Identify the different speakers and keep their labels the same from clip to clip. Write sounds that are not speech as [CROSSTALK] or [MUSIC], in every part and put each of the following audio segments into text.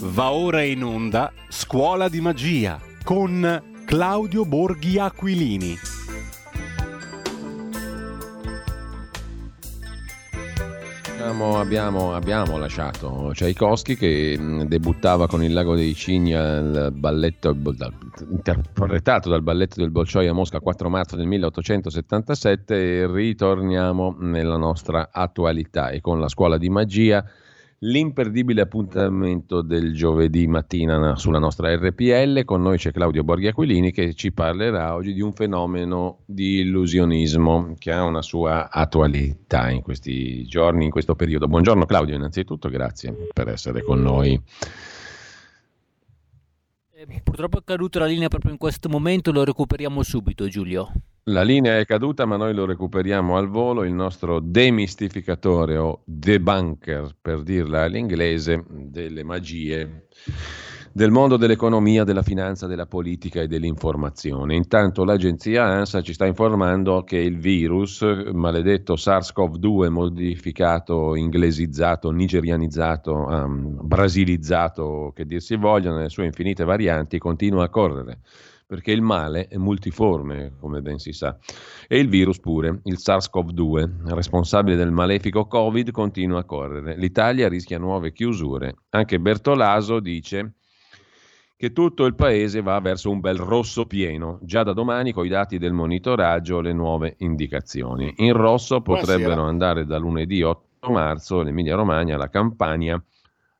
Speaker 1: Va ora in onda Scuola di Magia con Claudio Borghi Aquilini.
Speaker 2: Abbiamo, abbiamo, abbiamo lasciato Tchaikovsky che debuttava con il Lago dei Cigni al balletto, interpretato dal balletto del Bolshoi a Mosca 4 marzo del 1877 e ritorniamo nella nostra attualità e con la scuola di magia l'imperdibile appuntamento del giovedì mattina sulla nostra RPL. Con noi c'è Claudio Borghi Aquilini che ci parlerà oggi di un fenomeno di illusionismo che ha una sua attualità in questi giorni, in questo periodo. Buongiorno Claudio, innanzitutto grazie per essere con noi.
Speaker 3: Eh, purtroppo è caduta la linea proprio in questo momento, lo recuperiamo subito Giulio.
Speaker 2: La linea è caduta, ma noi lo recuperiamo al volo. Il nostro demistificatore o debunker, per dirla all'inglese, delle magie del mondo dell'economia, della finanza, della politica e dell'informazione. Intanto l'agenzia ANSA ci sta informando che il virus, maledetto SARS-CoV-2 modificato, inglesizzato, nigerianizzato, um, brasilizzato, che dir si voglia, nelle sue infinite varianti, continua a correre perché il male è multiforme, come ben si sa, e il virus pure, il SARS-CoV-2, responsabile del malefico Covid, continua a correre. L'Italia rischia nuove chiusure. Anche Bertolaso dice che tutto il paese va verso un bel rosso pieno. Già da domani, con i dati del monitoraggio, le nuove indicazioni. In rosso potrebbero Buonasera. andare da lunedì 8 marzo l'Emilia Romagna, la Campania,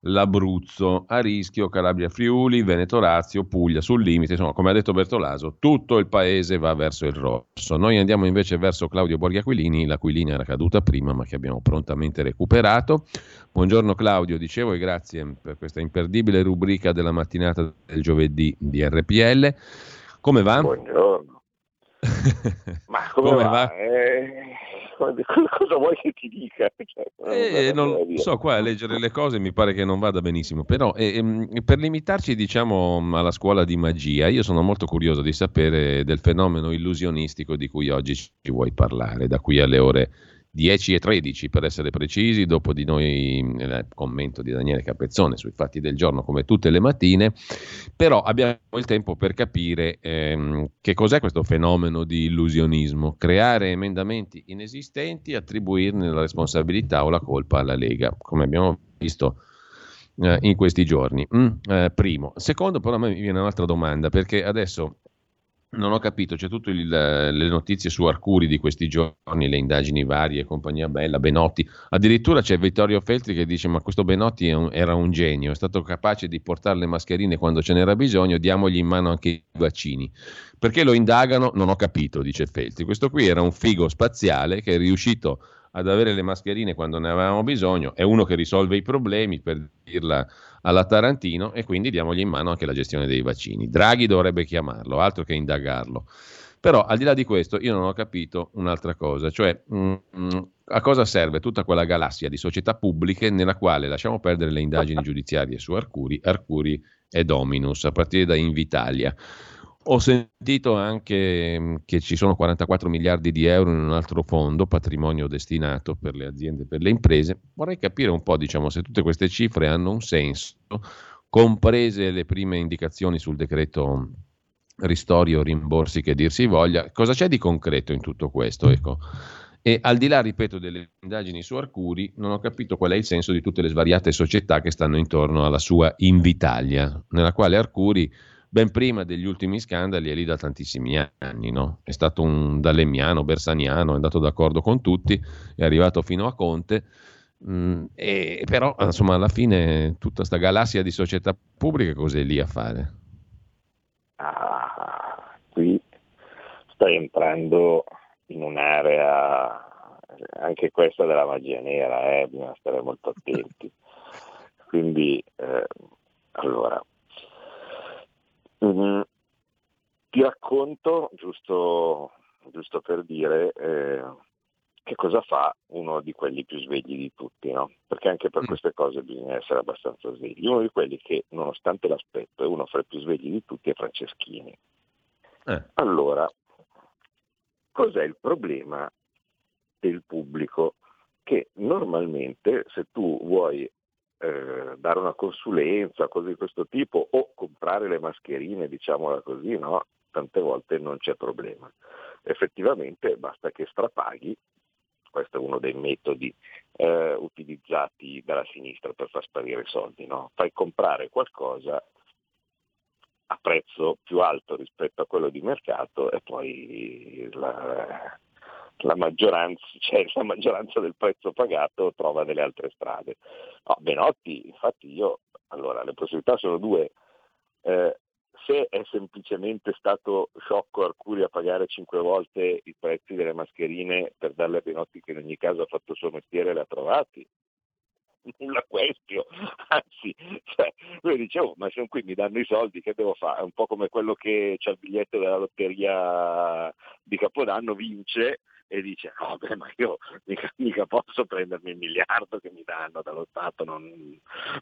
Speaker 2: l'Abruzzo, a rischio Calabria Friuli, Veneto Lazio, Puglia sul limite, insomma come ha detto Bertolaso, tutto il paese va verso il rosso. Noi andiamo invece verso Claudio Borghi Aquilini, l'Aquilina era caduta prima ma che abbiamo prontamente recuperato. Buongiorno Claudio, dicevo e grazie per questa imperdibile rubrica della mattinata del giovedì di RPL. Come va?
Speaker 4: Buongiorno. [LAUGHS] ma come, come va? va? Eh [LAUGHS] cosa vuoi che ti dica? Cioè,
Speaker 2: eh, non so, qua a leggere le cose mi pare che non vada benissimo, però eh, per limitarci diciamo alla scuola di magia, io sono molto curioso di sapere del fenomeno illusionistico di cui oggi ci vuoi parlare, da qui alle ore 10 e 13 per essere precisi, dopo di noi il commento di Daniele Capezzone sui fatti del giorno come tutte le mattine, però abbiamo il tempo per capire ehm, che cos'è questo fenomeno di illusionismo, creare emendamenti inesistenti, attribuirne la responsabilità o la colpa alla Lega, come abbiamo visto eh, in questi giorni. Mm, eh, primo. Secondo, però a me mi viene un'altra domanda, perché adesso non ho capito, c'è tutte le notizie su Arcuri di questi giorni, le indagini varie, compagnia bella, Benotti. Addirittura c'è Vittorio Feltri che dice: Ma questo Benotti un, era un genio, è stato capace di portare le mascherine quando ce n'era bisogno, diamogli in mano anche i vaccini. Perché lo indagano? Non ho capito, dice Feltri. Questo qui era un figo spaziale che è riuscito ad avere le mascherine quando ne avevamo bisogno, è uno che risolve i problemi, per dirla alla Tarantino e quindi diamogli in mano anche la gestione dei vaccini. Draghi dovrebbe chiamarlo, altro che indagarlo. Però al di là di questo io non ho capito un'altra cosa, cioè mh, mm, mh, mm, a cosa serve tutta quella galassia di società pubbliche nella quale lasciamo perdere le indagini giudiziarie su Arcuri, Arcuri e Dominus, a partire da Invitalia. Ho sentito anche mm, che ci sono 44 miliardi di euro in un altro fondo, patrimonio destinato per le aziende e per le imprese. Vorrei capire un po' diciamo, se tutte queste cifre hanno un senso, comprese le prime indicazioni sul decreto ristori o rimborsi che dir si voglia. Cosa c'è di concreto in tutto questo? Ecco. E al di là, ripeto, delle indagini su Arcuri, non ho capito qual è il senso di tutte le svariate società che stanno intorno alla sua Invitalia, nella quale Arcuri ben prima degli ultimi scandali è lì da tantissimi anni, no? È stato un dalemmiano, bersaniano, è andato d'accordo con tutti, è arrivato fino a Conte, mm, e, però insomma alla fine tutta questa galassia di società pubbliche cos'è lì a fare?
Speaker 4: Ah, qui stai entrando in un'area anche questa della magia nera, eh? bisogna stare molto attenti. [LAUGHS] Quindi, eh, allora, Mm-hmm. Ti racconto, giusto, giusto per dire, eh, che cosa fa uno di quelli più svegli di tutti, no? Perché anche per mm. queste cose bisogna essere abbastanza svegli. Uno di quelli che, nonostante l'aspetto, è uno fra i più svegli di tutti è Franceschini. Eh. Allora, cos'è il problema del pubblico? Che normalmente se tu vuoi eh, dare una consulenza, cose di questo tipo, o comprare le mascherine, diciamola così, no? tante volte non c'è problema. Effettivamente basta che strapaghi, questo è uno dei metodi eh, utilizzati dalla sinistra per far sparire i soldi, no? fai comprare qualcosa a prezzo più alto rispetto a quello di mercato e poi la, la maggioranza, [LAUGHS] cioè la maggioranza del prezzo pagato trova delle altre strade. No, Benotti, infatti io, allora le possibilità sono due, eh, se è semplicemente stato sciocco Arcuri a pagare cinque volte i prezzi delle mascherine per darle a Benotti che in ogni caso ha fatto il suo mestiere e le ha trovati, [LAUGHS] nulla question, anzi, cioè, lui dicevo, oh, ma se qui mi danno i soldi che devo fare? È un po' come quello che c'ha il biglietto della lotteria di Capodanno, vince e dice no beh ma io mica, mica, posso prendermi il miliardo che mi danno dallo Stato, non,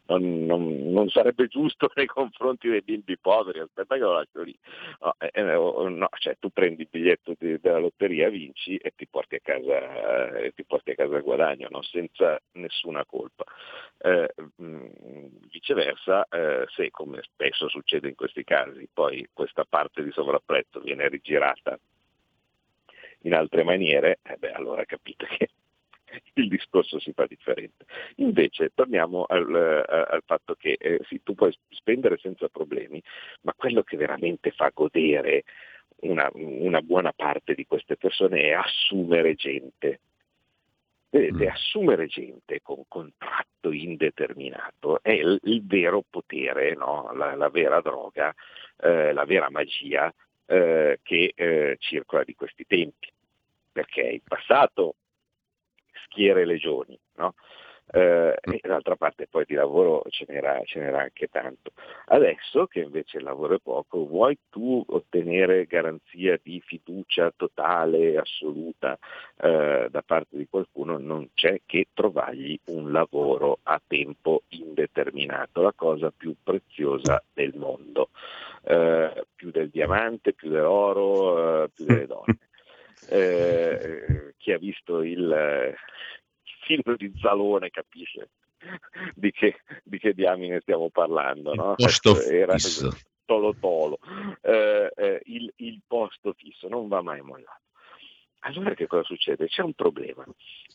Speaker 4: non, non, non, sarebbe giusto [LAUGHS] nei confronti dei bimbi poveri, aspetta che lo lascio lì. No, eh, eh no cioè, tu prendi il biglietto di, della lotteria, vinci e ti porti a casa, eh, ti porti a casa il guadagno, no? senza nessuna colpa. Eh, mh, viceversa, eh, se come spesso succede in questi casi, poi questa parte di sovrapprezzo viene rigirata in altre maniere, eh beh, allora capite che [LAUGHS] il discorso si fa differente. Invece torniamo al, eh, al fatto che eh, sì, tu puoi spendere senza problemi, ma quello che veramente fa godere una, una buona parte di queste persone è assumere gente. Vedete, mm. assumere gente con contratto indeterminato è il, il vero potere, no? la, la, vera droga, eh, la vera magia eh, che eh, circola di questi tempi perché in passato schiere legioni, no? Eh, e d'altra parte poi di lavoro ce n'era, ce n'era, anche tanto. Adesso che invece il lavoro è poco, vuoi tu ottenere garanzia di fiducia totale, assoluta eh, da parte di qualcuno, non c'è che trovargli un lavoro a tempo indeterminato, la cosa più preziosa del mondo, eh, più del diamante, più dell'oro, eh, più delle donne. [LAUGHS] Eh, chi ha visto il, film di Zalone capisce [LAUGHS] di che, di che diamine stiamo parlando. No?
Speaker 2: Posto Era fisso.
Speaker 4: Tolo tolo. Eh, eh, il, il posto fisso non va mai mollato. Allora che cosa succede? C'è un problema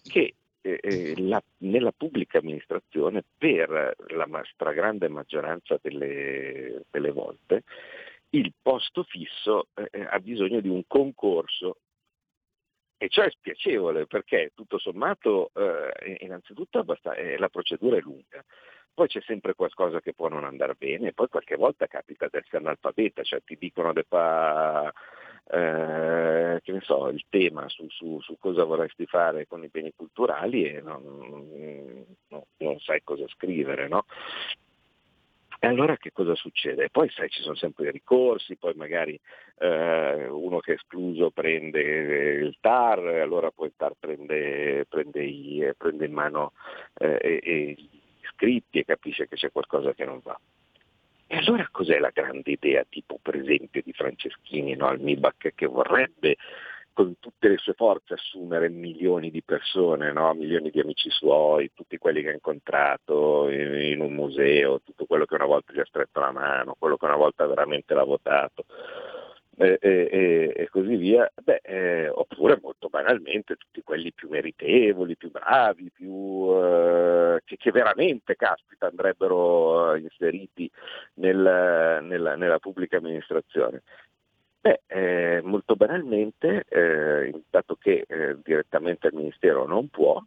Speaker 4: che eh, eh la, nella pubblica amministrazione per la stragrande maggioranza delle, delle volte il posto fisso eh, eh ha bisogno di un concorso e ciò è spiacevole perché tutto sommato eh, innanzitutto eh, la procedura è lunga, poi c'è sempre qualcosa che può non andare bene, poi qualche volta capita di essere analfabeta, cioè ti dicono di fare eh, che ne so, il tema su, su, su, cosa vorresti fare con i beni culturali e non, non, non sai cosa scrivere. No? E allora che cosa succede? Poi sai ci sono sempre i ricorsi, poi magari eh, uno che è escluso prende il TAR, allora poi il TAR prende, prende, i, prende in mano eh, gli iscritti e capisce che c'è qualcosa che non va. E allora cos'è la grande idea, tipo per esempio di Franceschini no, al MIBAC che vorrebbe con tutte le sue forze assumere milioni di persone, no? milioni di amici suoi, tutti quelli che ha incontrato in, in, un museo, tutto quello che una volta gli ha stretto la mano, quello che una volta veramente l'ha votato. E, e, e così via, Beh, eh, oppure molto banalmente tutti quelli più meritevoli, più bravi, più, eh, che, che, veramente caspita andrebbero eh, inseriti nel, nella, nella pubblica amministrazione. Beh, eh, molto banalmente, eh, dato che eh, direttamente il Ministero non può,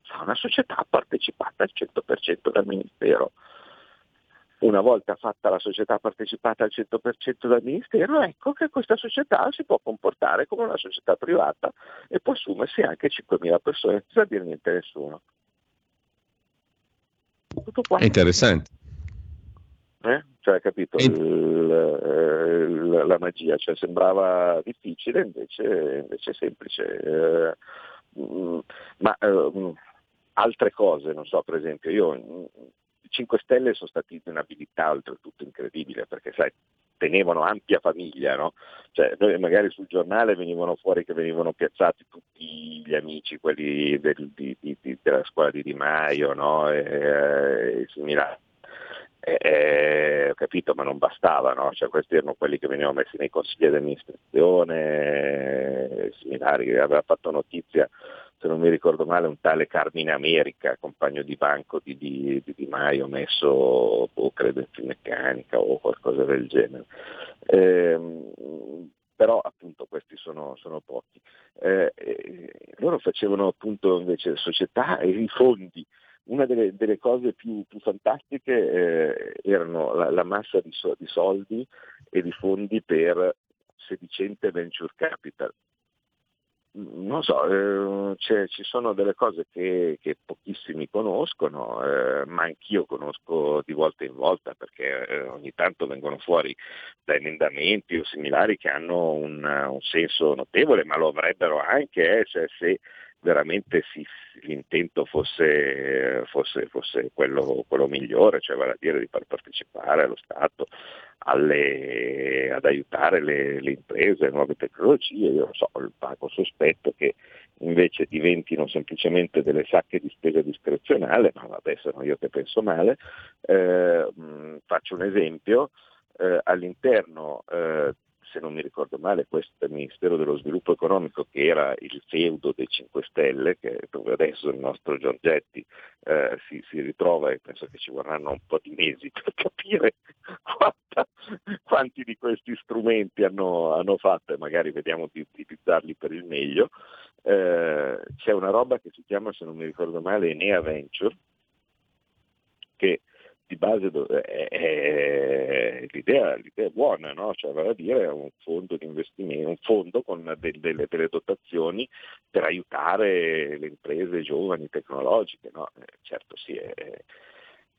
Speaker 4: fa una società partecipata al 100% dal Ministero. Una volta fatta la società partecipata al 100% dal Ministero, ecco che questa società si può comportare come una società privata e può assumersi anche 5.000 persone senza dire niente a nessuno.
Speaker 2: Tutto qua. È interessante.
Speaker 4: Eh? Cioè, capito, il, il, la magia, cioè, sembrava difficile, invece, invece semplice. Eh, mm, ma eh, altre cose, non so, per esempio, io i 5 Stelle sono stati di un'abilità oltretutto incredibile, perché sai, tenevano ampia famiglia, no? Cioè, noi magari sul giornale venivano fuori che venivano piazzati tutti gli amici, quelli del, di, di, della scuola di Di Maio, no? e, e similari. Eh, ho capito, ma non bastava, no? cioè, questi erano quelli che venivano messi nei consigli di amministrazione, similari, aveva fatto notizia se non mi ricordo male, un tale Carmine America, compagno di banco di Di, di, di Maio, messo, boh, credo in Finmeccanica o qualcosa del genere. Eh, però appunto questi sono, sono pochi. Eh, eh, loro facevano appunto invece società e i fondi. Una delle, delle cose più, più fantastiche eh, erano la, la massa di, so, di soldi e di fondi per sedicente venture capital, non so, eh, ci sono delle cose che, che pochissimi conoscono, eh, ma anch'io conosco di volta in volta perché eh, ogni tanto vengono fuori da emendamenti o similari che hanno un, un senso notevole, ma lo avrebbero anche eh, se, se veramente si, l'intento fosse, fosse, fosse quello, quello, migliore, cioè vale a dire di far partecipare lo Stato alle, ad aiutare le, le, imprese, le nuove tecnologie, io so, il pago sospetto che invece diventino semplicemente delle sacche di spesa discrezionale, ma vabbè sono io che penso male, eh, faccio un esempio, eh, all'interno eh, se non mi ricordo male, questo Ministero dello Sviluppo Economico che era il feudo dei 5 Stelle, dove adesso il nostro Giorgetti eh, si, si, ritrova e penso che ci vorranno un po' di mesi per capire [LAUGHS] quanta, quanti di questi strumenti hanno, hanno, fatto e magari vediamo di utilizzarli per il meglio. Eh, c'è una roba che si chiama, se non mi ricordo male, Enea Venture, che di base è, è, l'idea, l'idea, è buona, no? cioè, vale a dire un fondo di investimento, un fondo con delle, delle, delle dotazioni per aiutare le imprese giovani tecnologiche. No? Eh, certo sì, è,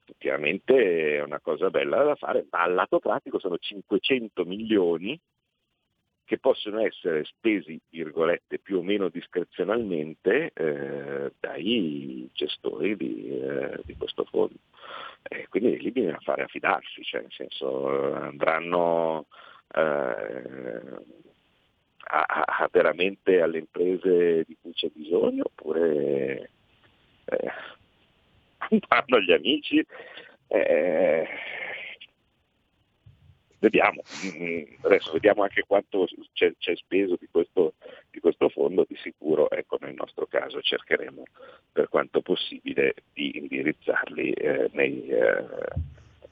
Speaker 4: effettivamente è una cosa bella da fare, ma al lato pratico sono 500 milioni che possono essere spesi, virgolette, più o meno discrezionalmente eh, dai gestori di, eh, di questo fondo. Eh, quindi lì bisogna fare affidarsi, cioè nel senso andranno eh, a, a veramente alle imprese di cui c'è bisogno oppure eh, [LAUGHS] andranno agli amici. Vediamo, mm, adesso vediamo anche quanto c'è, c'è speso di questo, di questo, fondo, di sicuro ecco, nel nostro caso cercheremo per quanto possibile di indirizzarli eh, nei, eh,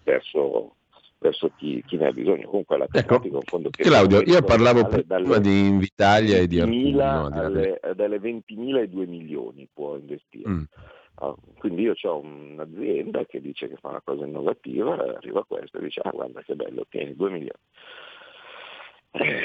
Speaker 4: verso, verso chi, chi, ne ha bisogno. Comunque la ecco, è un fondo che
Speaker 2: Claudio, io parlavo prima di Invitalia e di Arturo.
Speaker 4: No, dalle 20.000 ai 2 milioni può investire. Mm. Ah, quindi io ho un'azienda che dice che fa una cosa innovativa, arriva questo e dice ah guarda che bello, tieni 2 milioni. Eh,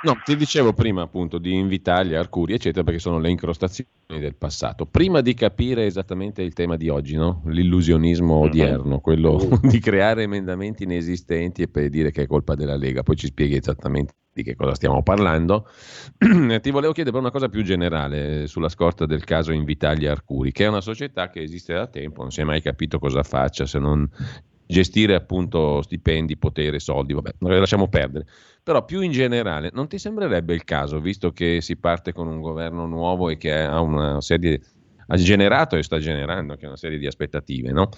Speaker 2: No, ti dicevo prima appunto di Invitalia, Arcuri, eccetera, perché sono le incrostazioni del passato. Prima di capire esattamente il tema di oggi, no? l'illusionismo mm-hmm. odierno, quello [LAUGHS] di creare emendamenti inesistenti e per dire che è colpa della Lega, poi ci spieghi esattamente di che cosa stiamo parlando. [CLEARS THROAT] ti volevo chiedere per una cosa più generale sulla scorta del caso Invitalia Arcuri, che è una società che esiste da tempo, non si è mai capito cosa faccia se non gestire appunto stipendi, potere, soldi, vabbè, lasciamo perdere. Però più in generale, non ti sembrerebbe il caso, visto che si parte con un governo nuovo e che ha una serie ha generato e sta generando anche una serie di aspettative, no?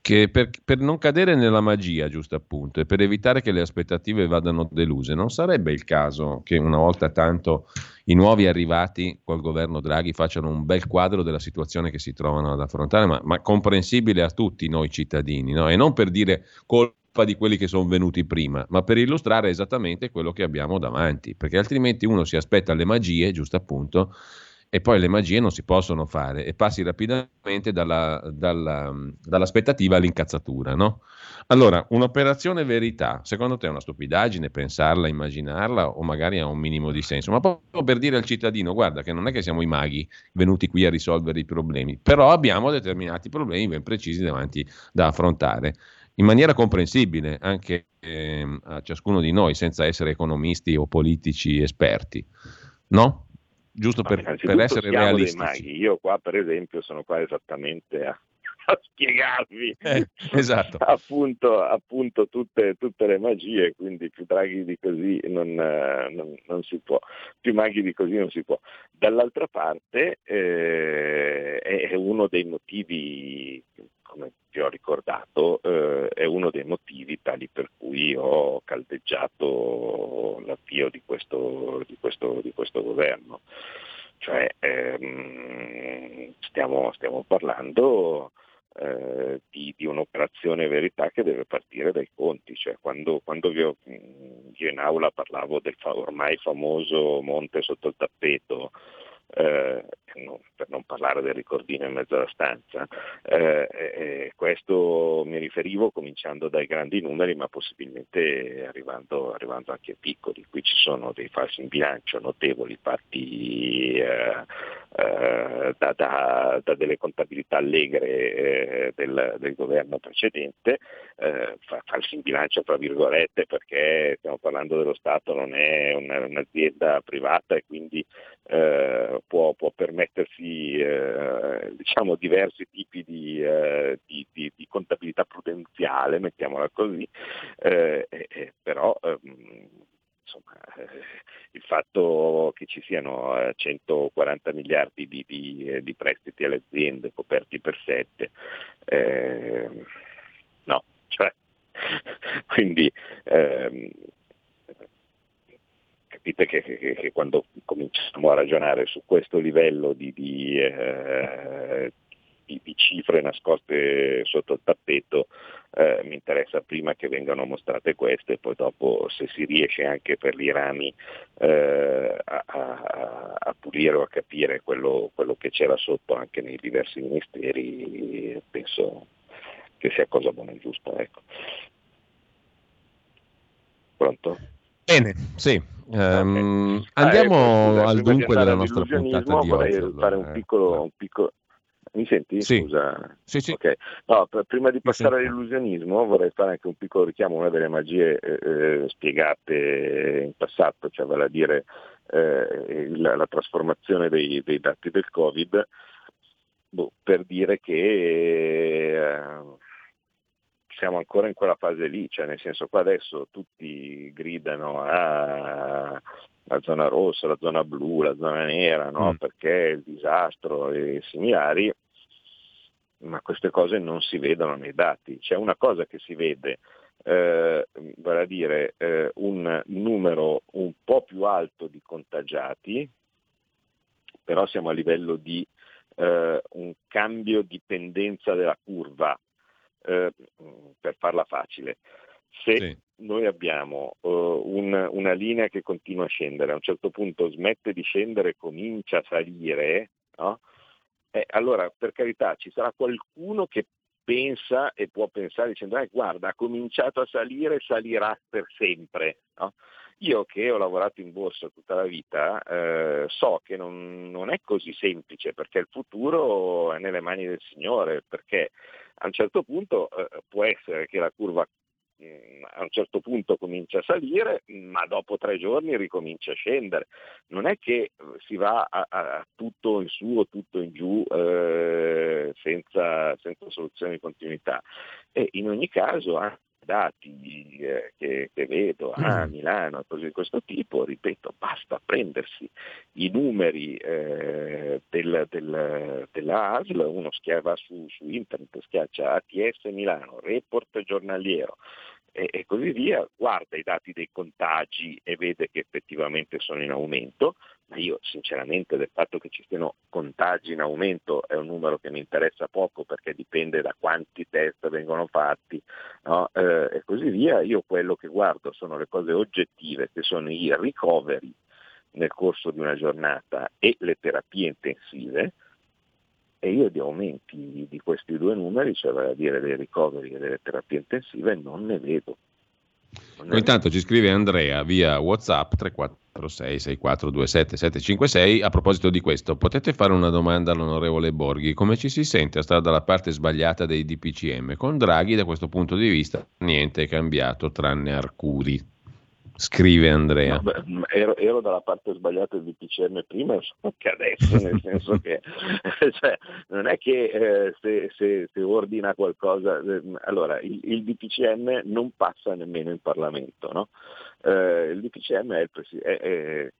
Speaker 2: che per, per, non cadere nella magia, giusto appunto, e per evitare che le aspettative vadano deluse, non sarebbe il caso che una volta tanto i nuovi arrivati col governo Draghi facciano un bel quadro della situazione che si trovano ad affrontare, ma, ma comprensibile a tutti noi cittadini, no? e non per dire colpa di quelli che sono venuti prima, ma per illustrare esattamente quello che abbiamo davanti, perché altrimenti uno si aspetta le magie, giusto appunto, e poi le magie non si possono fare e passi rapidamente dalla, dalla, dall'aspettativa all'incazzatura, no? Allora, un'operazione verità, secondo te è una stupidaggine pensarla, immaginarla o magari ha un minimo di senso? Ma proprio per dire al cittadino, guarda che non è che siamo i maghi venuti qui a risolvere i problemi, però abbiamo determinati problemi ben precisi davanti da affrontare in maniera comprensibile anche eh, a ciascuno di noi, senza essere economisti o politici esperti, no? Giusto per, per essere realistici.
Speaker 4: Io qua per esempio sono qua esattamente a, [LAUGHS] a spiegarvi
Speaker 2: eh, esatto. [LAUGHS]
Speaker 4: appunto, appunto tutte, tutte, le magie, quindi più draghi di così non, non, non, si può, più maghi di così non si può. Dall'altra parte eh, è uno dei motivi come vi ho ricordato, eh, è uno dei motivi tali per cui ho caldeggiato l'avvio di questo, di questo, di questo governo. Cioè, ehm, stiamo, stiamo, parlando eh, di, di, un'operazione verità che deve partire dai conti. Cioè, quando, quando io, io, in aula parlavo del ormai famoso monte sotto il tappeto, eh, per non parlare del ricordino in mezzo alla stanza. Eh, eh, questo mi riferivo cominciando dai grandi numeri, ma possibilmente arrivando, arrivando, anche ai piccoli. Qui ci sono dei falsi in bilancio notevoli fatti eh, eh, da, da, da, delle contabilità allegre eh, del, del, governo precedente, falsi in bilancio tra virgolette perché stiamo parlando dello Stato, non è una, un'azienda privata e quindi può, può permettere permettersi eh, diciamo, diversi tipi di, eh, di, di, di, contabilità prudenziale, mettiamola così, eh, però ehm, insomma, eh, il fatto che ci siano 140 eh, miliardi di, prestiti alle aziende coperti per 7, ehm, no, cioè, [LAUGHS] quindi ehm, capite che, che, che, quando cominciamo a ragionare su questo livello di, di, eh, di, di cifre nascoste sotto il tappeto, eh, mi interessa prima che vengano mostrate queste e poi dopo se si riesce anche per gli rami eh, a, a, a, pulire o a capire quello, quello, che c'era sotto anche nei diversi ministeri, penso che sia cosa buona e giusta. Ecco. Pronto?
Speaker 2: Bene, sì. Um, okay. Andiamo ah, ecco, al dunque della nostra puntata di
Speaker 4: vorrei
Speaker 2: oggi.
Speaker 4: fare un piccolo, un piccolo... Mi senti?
Speaker 2: Sì.
Speaker 4: Scusa.
Speaker 2: Sì, sì.
Speaker 4: Okay. No, prima di passare all'illusionismo vorrei fare anche un piccolo richiamo a una delle magie eh, eh, spiegate in passato, cioè vale a dire eh, la, la, trasformazione dei, dei, dati del Covid, boh, per dire che eh, siamo ancora in quella fase lì, cioè nel senso qua adesso tutti gridano a la zona rossa, la zona blu, la zona nera, no? mm. perché il disastro e similari, ma queste cose non si vedono nei dati. C'è una cosa che si vede, eh, vale a dire eh, un numero un po' più alto di contagiati, però siamo a livello di eh, un cambio di pendenza della curva eh, farla facile, se sì. noi abbiamo uh, un, una linea che continua a scendere, a un certo punto smette di scendere e comincia a salire, no? eh, allora per carità ci sarà qualcuno che pensa e può pensare dicendo eh, guarda ha cominciato a salire salirà per sempre. No? Io che ho lavorato in borsa tutta la vita eh, so che non, non, è così semplice perché il futuro è nelle mani del Signore, perché a un certo punto eh, può essere che la curva mm, a un certo punto comincia a salire, ma dopo tre giorni ricomincia a scendere. Non è che eh, si va a, a tutto in su o tutto in giù eh, senza, senza, soluzione di continuità. E in ogni caso, anche dati eh, che, che, vedo a mm. Milano cose di questo tipo, ripeto, basta prendersi i numeri eh, del, del, della ASL, uno schiava su, su internet, schiaccia ATS Milano, report giornaliero, e, e, così via, guarda i dati dei contagi e vede che effettivamente sono in aumento, ma io sinceramente del fatto che ci siano contagi in aumento è un numero che mi interessa poco perché dipende da quanti test vengono fatti no? eh, e così via, io quello che guardo sono le cose oggettive che sono i ricoveri nel corso di una giornata e le terapie intensive e io di aumenti di questi due numeri, cioè vale a dire dei ricoveri e delle terapie intensive, non ne vedo.
Speaker 2: Non Intanto ci scrive Andrea via Whatsapp 346 6427 756 a proposito di questo, potete fare una domanda all'onorevole Borghi, come ci si sente a stare dalla parte sbagliata dei DPCM? Con Draghi da questo punto di vista niente è cambiato tranne Arcuri. Scrive Andrea.
Speaker 4: Vabbè, ero, ero, dalla parte sbagliata del DPCM prima che adesso, nel senso che [LAUGHS] cioè, non è che eh, se, se, se, ordina qualcosa, eh, allora il, il, DPCM non passa nemmeno in Parlamento, no? eh, il DPCM è, il presi- è, è,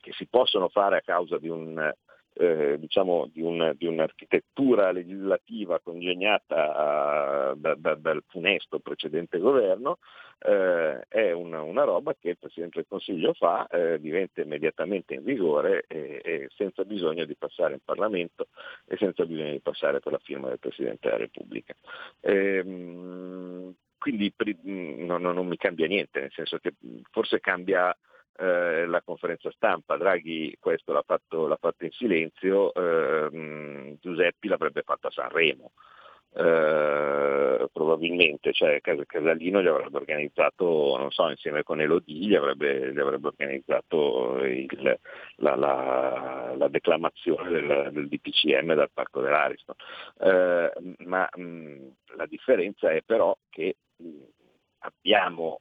Speaker 4: che si possono fare a causa di un eh, diciamo di, un, di, un'architettura legislativa congegnata uh, da, da, dal funesto precedente governo, eh, è una, una, roba che il Presidente del Consiglio fa, eh, diventa immediatamente in vigore e, e, senza bisogno di passare in Parlamento e senza bisogno di passare per la firma del Presidente della Repubblica. Ehm, quindi no, no, non mi cambia niente, nel senso che forse cambia eh, la conferenza stampa. Draghi questo l'ha fatto, l'ha fatto in silenzio, eh, Giuseppi l'avrebbe fatto a Sanremo. Eh, probabilmente, cioè Casallino gli avrebbe organizzato, non so, insieme con Elodie gli avrebbe, gli avrebbe organizzato il, la, la, la, declamazione del, del, DPCM dal Parco dell'Ariston. Eh, ma mh, la differenza è però che mh, abbiamo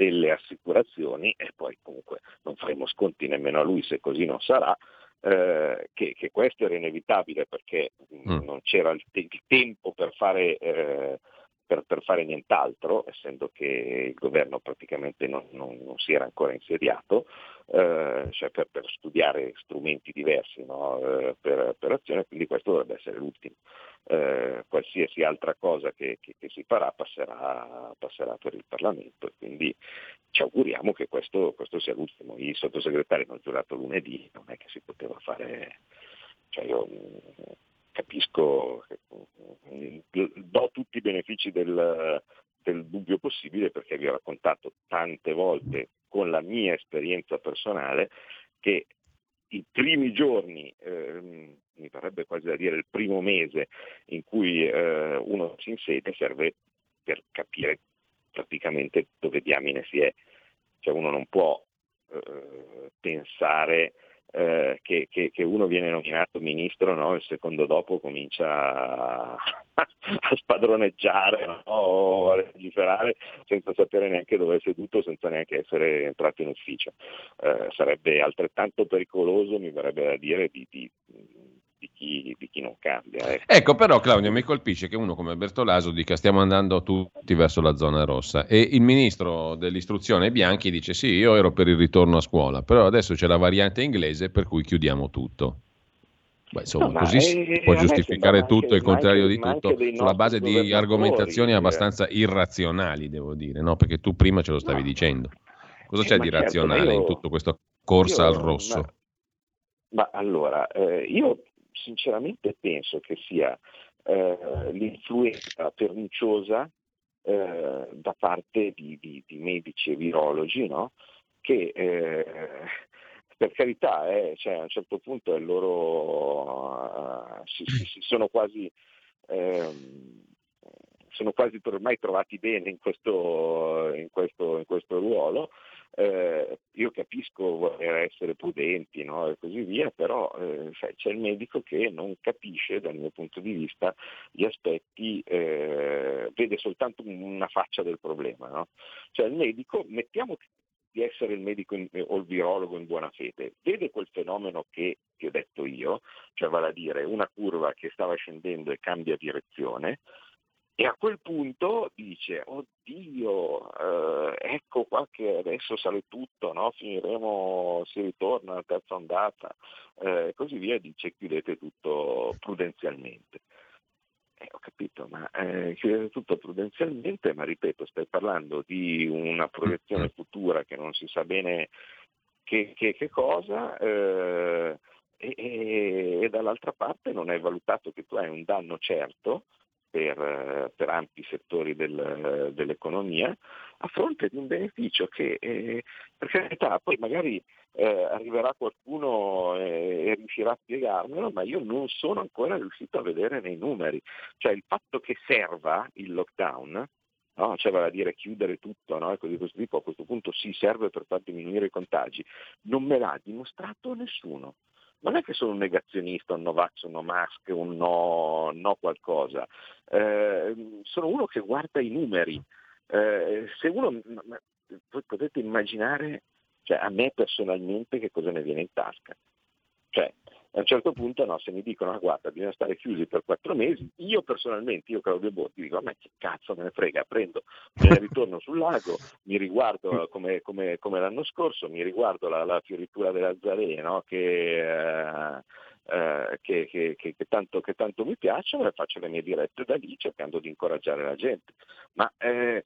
Speaker 4: delle assicurazioni e poi comunque non faremo sconti nemmeno a lui se così non sarà, eh, che, che, questo era inevitabile perché mm. non c'era il, te- il, tempo per fare eh, per, per, fare nient'altro, essendo che il governo praticamente non, non, non si era ancora insediato, eh, cioè per, per, studiare strumenti diversi no? eh, per, per, azione, quindi questo dovrebbe essere l'ultimo. Eh, qualsiasi altra cosa che, che, che si farà passerà, passerà, per il Parlamento e quindi ci auguriamo che questo, questo sia l'ultimo. I sottosegretari hanno giurato lunedì, non è che si poteva fare... Cioè io, capisco, do tutti i benefici del, del dubbio possibile perché vi ho raccontato tante volte con la mia esperienza personale che i primi giorni, eh, mi verrebbe quasi da dire il primo mese in cui eh, uno si insede serve per capire praticamente dove diamine si è. Cioè uno non può eh, pensare eh, che, che, che, uno viene nominato ministro, no? il secondo dopo comincia a, [LAUGHS] a spadroneggiare no? o a legiferare senza sapere neanche dove è seduto, senza neanche essere entrato in ufficio. Eh, sarebbe altrettanto pericoloso, mi verrebbe da dire, di, di di chi, di chi non cambia.
Speaker 2: Ecco. ecco. però Claudio mi colpisce che uno come Bertolaso dica stiamo andando tutti verso la zona rossa e il ministro dell'istruzione Bianchi dice sì, io ero per il ritorno a scuola, però adesso c'è la variante inglese per cui chiudiamo tutto. Beh, insomma, no, così si può giustificare tutto e il contrario di tutto sulla base di argomentazioni eh. abbastanza irrazionali, devo dire, no? perché tu prima ce lo stavi no. dicendo. Cosa eh, c'è di certo, razionale io, in tutto questo corsa io, al rosso?
Speaker 4: Ma, ma allora, eh, io sinceramente penso che sia eh, l'influenza perniciosa eh, da parte di, di, di, medici e virologi no? che eh, per carità eh, cioè, a un certo punto loro uh, si, si, si, sono quasi ehm, sono quasi ormai trovati bene in questo, in questo, in questo ruolo eh, io capisco voler essere prudenti no? e così via, però eh, cioè, c'è il medico che non capisce dal mio punto di vista gli aspetti, eh, vede soltanto una faccia del problema. No? Cioè il medico, mettiamo di essere il medico in, o il virologo in buona fede, vede quel fenomeno che ti ho detto io, cioè vale a dire una curva che stava scendendo e cambia direzione, e a quel punto dice, oddio, eh, ecco qua che adesso sale tutto, no? finiremo, si ritorna alla terza ondata, e eh, così via, dice chiudete tutto prudenzialmente. Eh, ho capito, ma eh, chiudete tutto prudenzialmente, ma ripeto, stai parlando di una proiezione futura che non si sa bene che, che, che cosa, eh, e, e, e, dall'altra parte non hai valutato che tu hai un danno certo per, per ampi settori del, dell'economia, a fronte di un beneficio che, eh, per carità, poi magari eh, arriverà qualcuno e, e, riuscirà a spiegarmelo, ma io non sono ancora riuscito a vedere nei numeri. Cioè il fatto che serva il lockdown, no? cioè vale a dire chiudere tutto, no? ecco, di questo tipo a questo punto sì serve per far diminuire i contagi, non me l'ha dimostrato nessuno non è che sono un negazionista, un no vax, un no mask, un no, no qualcosa, eh, sono uno che guarda i numeri. Eh, se uno voi potete immaginare cioè, a me personalmente che cosa ne viene in tasca. Cioè, a un certo punto no, se mi dicono ah, guarda bisogna stare chiusi per quattro mesi, io personalmente, io Claudio Botti, dico a me che cazzo me ne frega, prendo, me ne ritorno sul lago, mi riguardo come, come, come l'anno scorso, mi riguardo la, la fioritura della Zalè no? che, eh, eh, che, che, che, tanto, che, tanto, mi piacciono e faccio le mie dirette da lì cercando di incoraggiare la gente. Ma eh,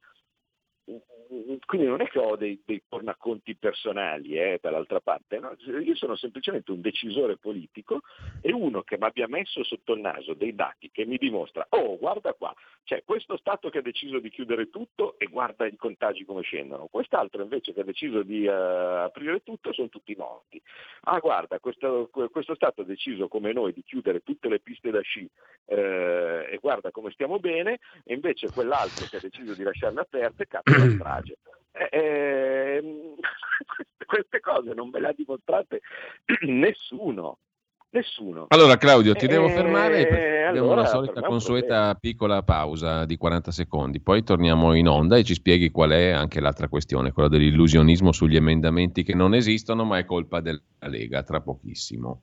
Speaker 4: quindi non è che ho dei, dei tornaconti personali eh, dall'altra parte, no? io sono semplicemente un decisore politico e uno che mi abbia messo sotto il naso dei dati che mi dimostra, oh guarda qua, c'è questo Stato che ha deciso di chiudere tutto e guarda i contagi come scendono, quest'altro invece che ha deciso di uh, aprire tutto sono tutti morti. Ah guarda, questo, questo, Stato ha deciso come noi di chiudere tutte le piste da sci eh, e guarda come stiamo bene, e invece quell'altro che ha deciso di lasciarle aperte, cazzo la [CLEARS THROAT] strage. Eh, eh, [LAUGHS] queste cose non me le ha dimostrate [CLEARS THROAT] nessuno. Nessuno.
Speaker 2: Allora Claudio, ti devo fermare e abbiamo allora, la solita consueta piccola pausa di 40 secondi, poi torniamo in onda e ci spieghi qual è anche l'altra questione, quella dell'illusionismo sugli emendamenti che non esistono ma è colpa della Lega, tra pochissimo.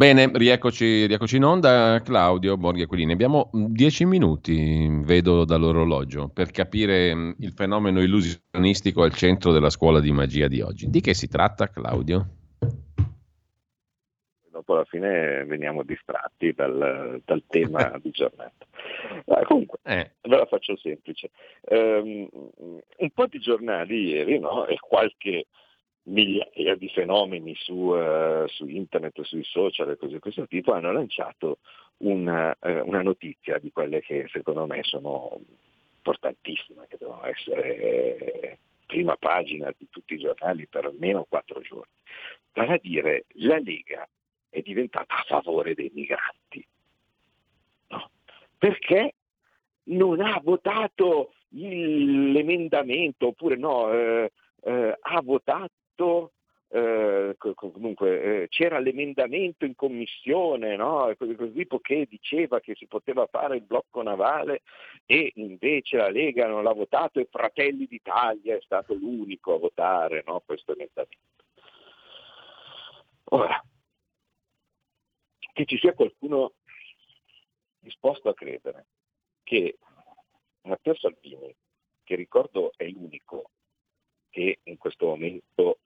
Speaker 2: Bene, rieccoci, rieccoci, in onda. Claudio Borghi Aquilini, abbiamo mm, dieci minuti, vedo dall'orologio, per capire mm, il fenomeno illusionistico al centro della scuola di magia di oggi. Di che si tratta, Claudio?
Speaker 4: Dopo alla fine veniamo distratti dal, dal tema [LAUGHS] di giornata. Ah, comunque, eh. ve la faccio semplice. Um, un po' di giornali ieri, no? E qualche migliaia di fenomeni su, uh, su, internet, sui social e cose di questo tipo, hanno lanciato una, uh, una, notizia di quelle che secondo me sono importantissime, che devono essere eh, prima pagina di tutti i giornali per almeno quattro giorni. Vale a dire, la Lega è diventata a favore dei migranti. No? Perché non ha votato l'emendamento, oppure no, eh, eh, ha votato detto, eh, comunque eh, c'era l'emendamento in commissione, no? tipo che diceva che si poteva fare il blocco navale e invece la Lega non l'ha votato e Fratelli d'Italia è stato l'unico a votare no? questo emendamento. Ora, che ci sia qualcuno disposto a credere che Matteo Salvini, che ricordo è l'unico che in questo momento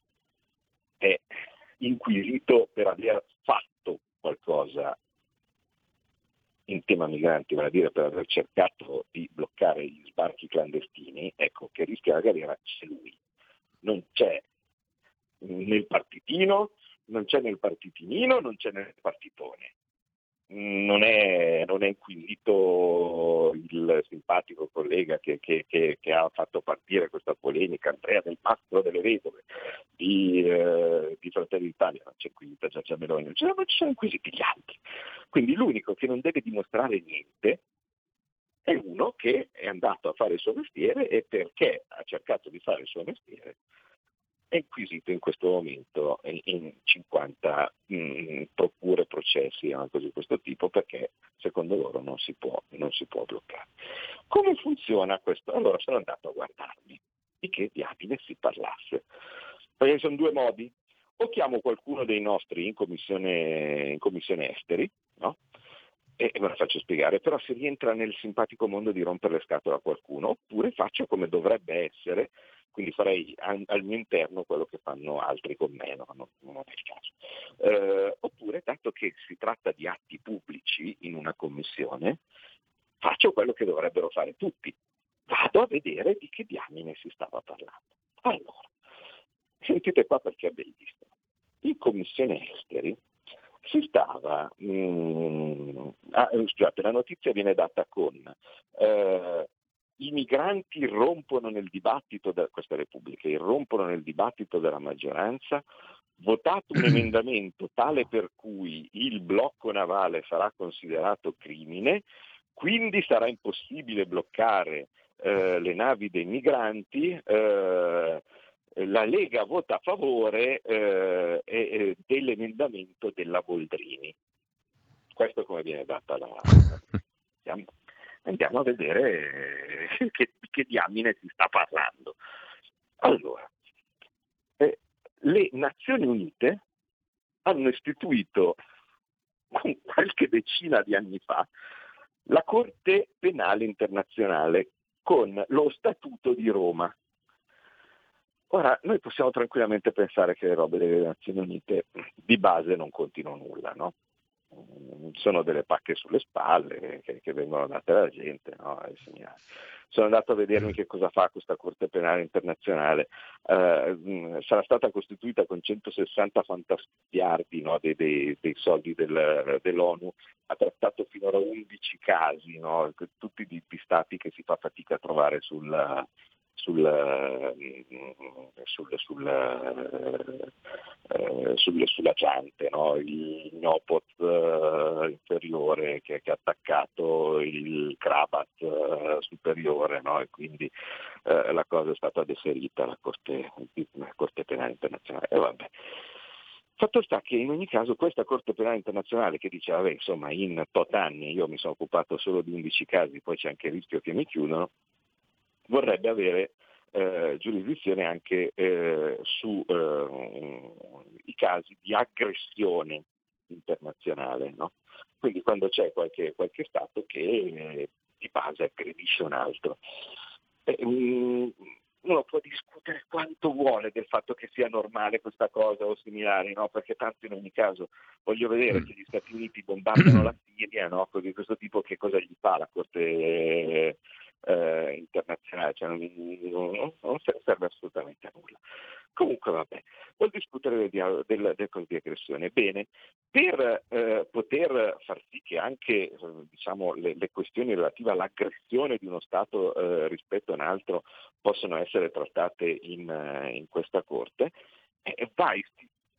Speaker 4: è inquisito per aver fatto qualcosa in tema migranti, vale a dire per aver cercato di bloccare gli sbarchi clandestini, ecco che rischia la galera c'è lui. Non c'è nel partitino, non c'è nel partitinino, non c'è nel partitone non è, non è inquisito il simpatico collega che, che, che, che, ha fatto partire questa polemica, Andrea del Mastro delle Vedove di, eh, di Fratelli d'Italia, non c'è inquisita Giorgia Meloni, non, non ci sono inquisiti gli altri. Quindi l'unico che non deve dimostrare niente è uno che è andato a fare il suo mestiere e perché ha cercato di fare il suo mestiere è inquisito in questo momento in 50 mh, mm, procure, processi e cose di questo tipo perché secondo loro non si, può, non si può bloccare. Come funziona questo? Allora sono andato a guardarmi di che diamine si parlasse. Perché sono due modi. O chiamo qualcuno dei nostri in commissione, in commissione esteri, no? e me la faccio spiegare, però se rientra nel simpatico mondo di rompere le scatole a qualcuno, oppure faccio come dovrebbe essere, quindi farei al mio interno quello che fanno altri con me, no? non, non, è il caso. Eh, oppure, dato che si tratta di atti pubblici in una commissione, faccio quello che dovrebbero fare tutti, vado a vedere di che diamine si stava parlando. Allora, sentite qua perché è bellissimo. In commissione esteri si stava, mh, mm, ah, scusate, la notizia viene data con eh, i migranti rompono nel dibattito da questa Repubblica, irrompono nel dibattito della maggioranza, votato un [CLEARS THROAT] emendamento tale per cui il blocco navale sarà considerato crimine, quindi sarà impossibile bloccare eh, le navi dei migranti. Eh, la Lega vota a favore eh, eh, dell'emendamento della Boldrini. Questo è come viene data la... [LAUGHS] Andiamo, andiamo a vedere eh, che, che diamine si sta parlando. Allora, eh, le Nazioni Unite hanno istituito qualche decina di anni fa la Corte Penale Internazionale con lo Statuto di Roma. Ora, noi possiamo tranquillamente pensare che le robe delle Nazioni Unite di base non contino nulla, no? Mm, sono delle pacche sulle spalle che, che vengono date alla gente. No? Sono andato a vedermi che cosa fa questa Corte Penale Internazionale. Uh, sarà stata costituita con 160 fantasticchiardi no? dei, dei, dei, soldi del, dell'ONU, ha trattato finora 11 casi, no? tutti di, di, stati che si fa fatica a trovare sul, sul, sul, sul, eh, sul, sulla Giante, no? il Nopot eh, inferiore che, che, ha attaccato il Krabat eh, superiore no? e quindi eh, la cosa è stata deferita alla Corte, Corte Penale Internazionale. E. Fatto sta che in ogni caso questa Corte Penale Internazionale che diceva, insomma, in tot anni io mi sono occupato solo di 11 casi, poi c'è anche il rischio che mi chiudono, vorrebbe avere eh, giurisdizione anche eh, sui eh, casi di aggressione internazionale. No? Quindi quando c'è qualche, qualche Stato che eh, di base aggredisce un altro. Um, uno può discutere quanto vuole del fatto che sia normale questa cosa o similari, no? perché tanto in ogni caso voglio vedere mm. se gli Stati Uniti bombardano la Siria, no? di questo tipo che cosa gli fa la Corte eh, internazionale, cioè non, non, non, serve assolutamente a nulla. Comunque vabbè, vuol discutere del, del, del caso di aggressione. Bene, per eh, poter far sì che anche diciamo, le, le, questioni relative all'aggressione di uno Stato eh, rispetto a un altro possano essere trattate in, eh, in questa Corte, eh, va,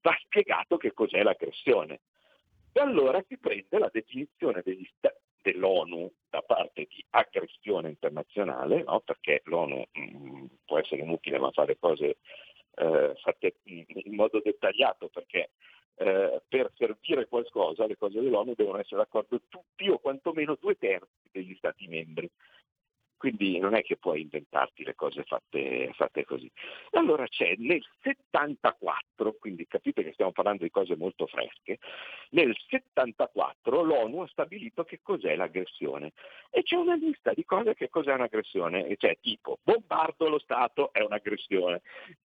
Speaker 4: va spiegato che cos'è l'aggressione. E allora si prende la definizione degli, dell'ONU da parte di aggressione internazionale, no? perché l'ONU mh, mm, può essere inutile ma fa le cose eh, fatte in modo dettagliato, perché eh, per servire qualcosa le cose dell'ONU devono essere d'accordo tutti o quantomeno due terzi degli Stati membri quindi non è che puoi inventarti le cose fatte, fatte così. Allora c'è nel 74, quindi capite che stiamo parlando di cose molto fresche, nel 74 l'ONU ha stabilito che cos'è l'aggressione. E c'è una lista di cose che cos'è un'aggressione, cioè tipo bombardo lo Stato è un'aggressione,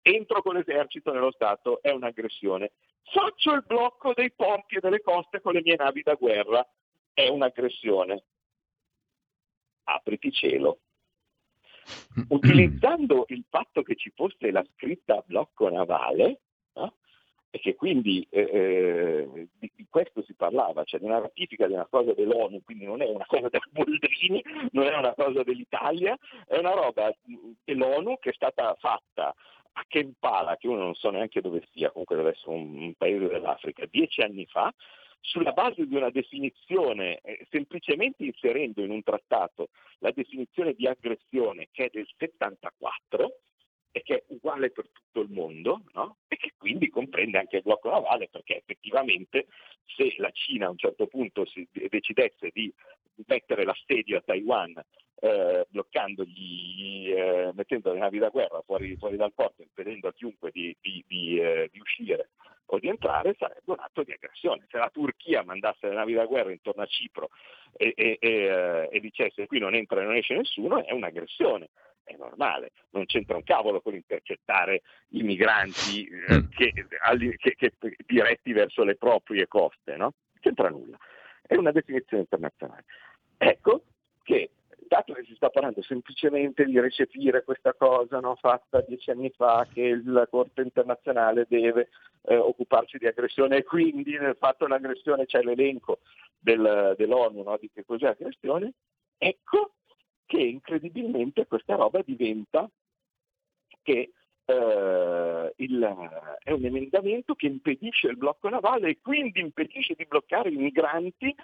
Speaker 4: entro con l'esercito nello Stato è un'aggressione, faccio il blocco dei porti e delle coste con le mie navi da guerra è un'aggressione apriti cielo. Utilizzando il fatto che ci fosse la scritta blocco navale, no? e che quindi eh, eh, di, di, questo si parlava, cioè di una ratifica di una cosa dell'ONU, quindi non è una cosa della Boldrini, non è una cosa dell'Italia, è una roba dell'ONU che è stata fatta a Kampala, che uno non so neanche dove sia, comunque deve essere un, un paese dell'Africa, dieci anni fa, sulla base di una definizione, eh, semplicemente inserendo in un trattato la definizione di aggressione che è del 74 e che è uguale per tutto il mondo, no? e che quindi comprende anche il blocco navale, perché effettivamente se la Cina a un certo punto si decidesse di mettere l'assedio a Taiwan eh, bloccandogli, eh, mettendo le navi da guerra fuori, fuori, dal porto, impedendo a chiunque di, di, di, eh, di, uscire o di entrare, sarebbe un atto di aggressione. Se la Turchia mandasse le navi da guerra intorno a Cipro e, e, e, eh, e dicesse qui non entra e non esce nessuno, è un'aggressione è normale, non c'entra un cavolo con intercettare i migranti eh, mm. che, che, che, diretti verso le proprie coste, no? Non c'entra nulla, è una definizione internazionale. Ecco che, dato che si sta parlando semplicemente di recepire questa cosa no, fatta dieci anni fa, che la Corte internazionale deve eh, occuparsi di aggressione e quindi nel fatto dell'aggressione c'è l'elenco del, dell'ONU no, di che cos'è aggressione, ecco che incredibilmente questa roba diventa che eh, il, è un emendamento che impedisce il blocco navale e quindi impedisce di bloccare i migranti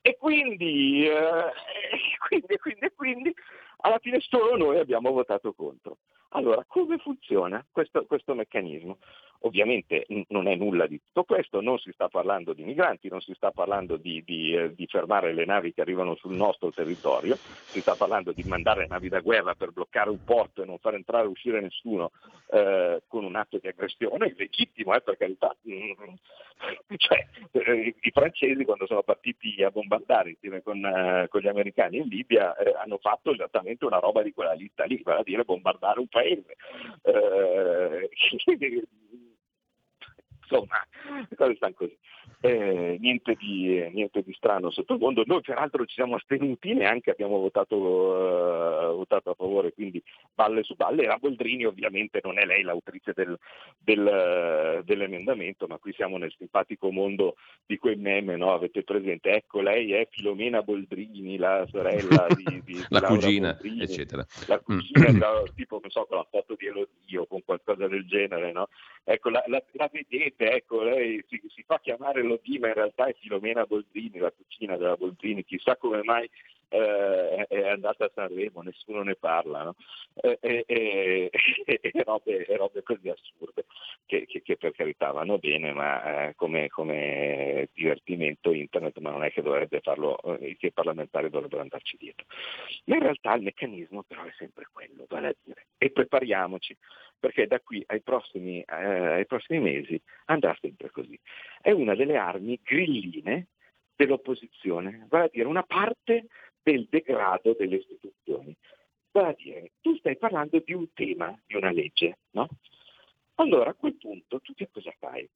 Speaker 4: e quindi, eh, [LAUGHS] quindi, quindi, quindi alla fine solo noi abbiamo votato contro. Allora, come funziona questo, questo meccanismo? Ovviamente non è nulla di tutto questo, non si sta parlando di migranti, non si sta parlando di, di, eh, di, fermare le navi che arrivano sul nostro territorio, si sta parlando di mandare navi da guerra per bloccare un porto e non far entrare o uscire nessuno eh, con un atto di aggressione, legittimo eh, per carità. [LAUGHS] cioè, eh, I francesi quando sono partiti a bombardare insieme con, eh, con gli americani in Libia eh, hanno fatto esattamente una roba di quella lista lì, vale a dire bombardare un paese. [LAUGHS] insomma, le cose stanno così. Eh, niente, di, niente, di, strano sotto il mondo. Noi peraltro ci siamo astenuti, neanche abbiamo votato, uh, votato, a favore, quindi balle su balle. La Boldrini ovviamente non è lei l'autrice del, del, uh, dell'emendamento, ma qui siamo nel simpatico mondo di quei meme, no? avete presente? Ecco, lei è Filomena Boldrini, la sorella di, di [LAUGHS]
Speaker 2: la
Speaker 4: Laura
Speaker 2: cugina,
Speaker 4: Boldrini,
Speaker 2: eccetera.
Speaker 4: La cugina, [LAUGHS] mm. tipo, non so, con la foto di Elodio, con qualcosa del genere, no? Ecco, la, la, la vedete, ecco, lei si, si fa chiamare Lodi, ma in realtà è Filomena Boldrini, la cucina della Boldrini, chissà come mai eh, è andata a Sanremo, nessuno ne parla, no? e, e, e, e, robe, robe, così assurde che, che, che, per carità vanno bene, ma eh, come, come, divertimento internet, ma non è che dovrebbe farlo, eh, i parlamentari dovrebbero andarci dietro. Ma in realtà il meccanismo però è sempre quello, vale a dire, e prepariamoci, perché da qui ai prossimi, eh, ai prossimi mesi andrà sempre così. È una delle armi grilline dell'opposizione, vale a dire una parte del degrado delle istituzioni. Vale a dire, tu stai parlando di un tema, di una legge, no? Allora a quel punto tu che cosa fai?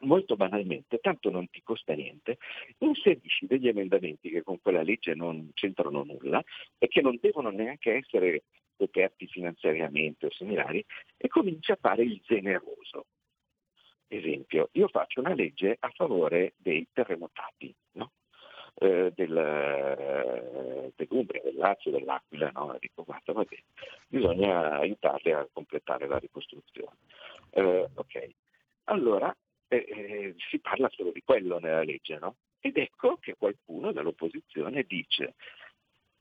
Speaker 4: Molto banalmente, tanto non ti costa niente, inserisci degli emendamenti che con quella legge non c'entrano nulla e che non devono neanche essere coperti finanziariamente o similari e cominci a fare il generoso. Esempio, io faccio una legge a favore dei terremotati, no? Eh, del, eh, dell'Umbria, del Lazio, dell'Aquila, no? dico guarda va bene, bisogna aiutarli a completare la ricostruzione. Eh, ok, allora eh, eh, si parla solo di quello nella legge, no? Ed ecco che qualcuno dall'opposizione dice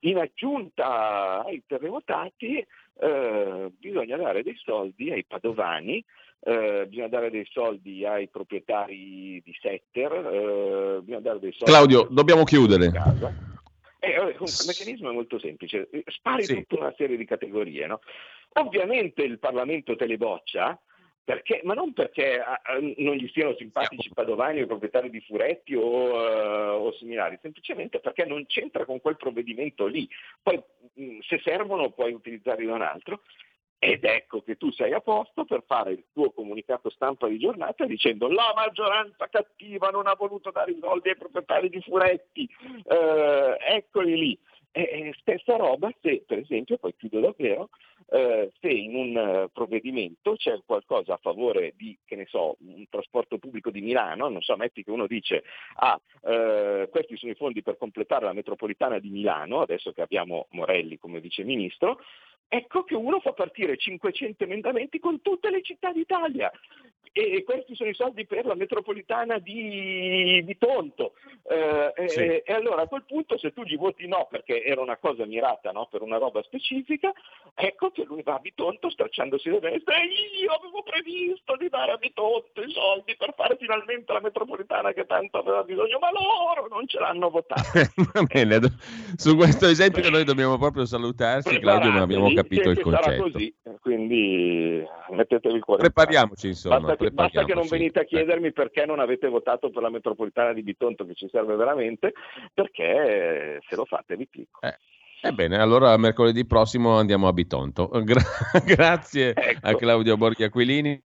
Speaker 4: in aggiunta ai terremotati eh, bisogna dare dei soldi ai padovani, eh, bisogna dare dei soldi ai proprietari di setter, eh, bisogna dare dei soldi...
Speaker 2: Claudio, dobbiamo chiudere.
Speaker 4: Eh, il meccanismo è molto semplice, spari sì. tutta una serie di categorie. No? Ovviamente il Parlamento te le boccia, perché, ma non perché uh, non gli siano simpatici padovani o i proprietari di furetti o, uh, o, similari, semplicemente perché non c'entra con quel provvedimento lì. Poi mh, se servono puoi utilizzarli da un altro. Ed ecco che tu sei a posto per fare il tuo comunicato stampa di giornata dicendo la maggioranza cattiva non ha voluto dare i soldi ai proprietari di furetti, uh, eccoli lì. Eh, stessa roba se, per esempio, poi chiudo davvero, eh, se in un uh, provvedimento c'è qualcosa a favore di, che ne so, un trasporto pubblico di Milano, non so, metti che uno dice, ah, eh, questi sono i fondi per completare la metropolitana di Milano, adesso che abbiamo Morelli come vice ministro, ecco che uno fa partire 500 emendamenti con tutte le città d'Italia. E questi sono i soldi per la metropolitana di, di Tonto. Eh, sì. e, e, allora a quel punto se tu gli voti no perché era una cosa mirata no, per una roba specifica, ecco che lui va a Bitonto stracciandosi le vesti e io avevo previsto di dare a Bitonto i soldi per fare finalmente la metropolitana che tanto aveva bisogno, ma loro non ce l'hanno votato. [LAUGHS]
Speaker 2: Va bene, su questo esempio noi dobbiamo proprio salutarci, Claudio, non abbiamo capito il concetto. Così,
Speaker 4: quindi mettetevi il cuore.
Speaker 2: Prepariamoci insomma.
Speaker 4: Basta che, basta che non venite a chiedermi perché non avete votato per la metropolitana di Bitonto che ci serve veramente, perché se lo fate vi clicco.
Speaker 2: Eh. Ebbene, allora mercoledì prossimo andiamo a Bitonto. [LAUGHS] Gra- grazie ecco. a Claudio Borghi Aquilini.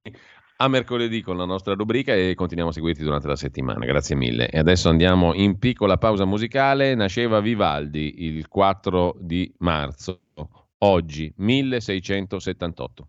Speaker 2: A mercoledì con la nostra rubrica e continuiamo a seguirti durante la settimana. Grazie mille. E adesso andiamo in piccola pausa musicale. Nasceva Vivaldi il 4 di marzo, oggi 1678.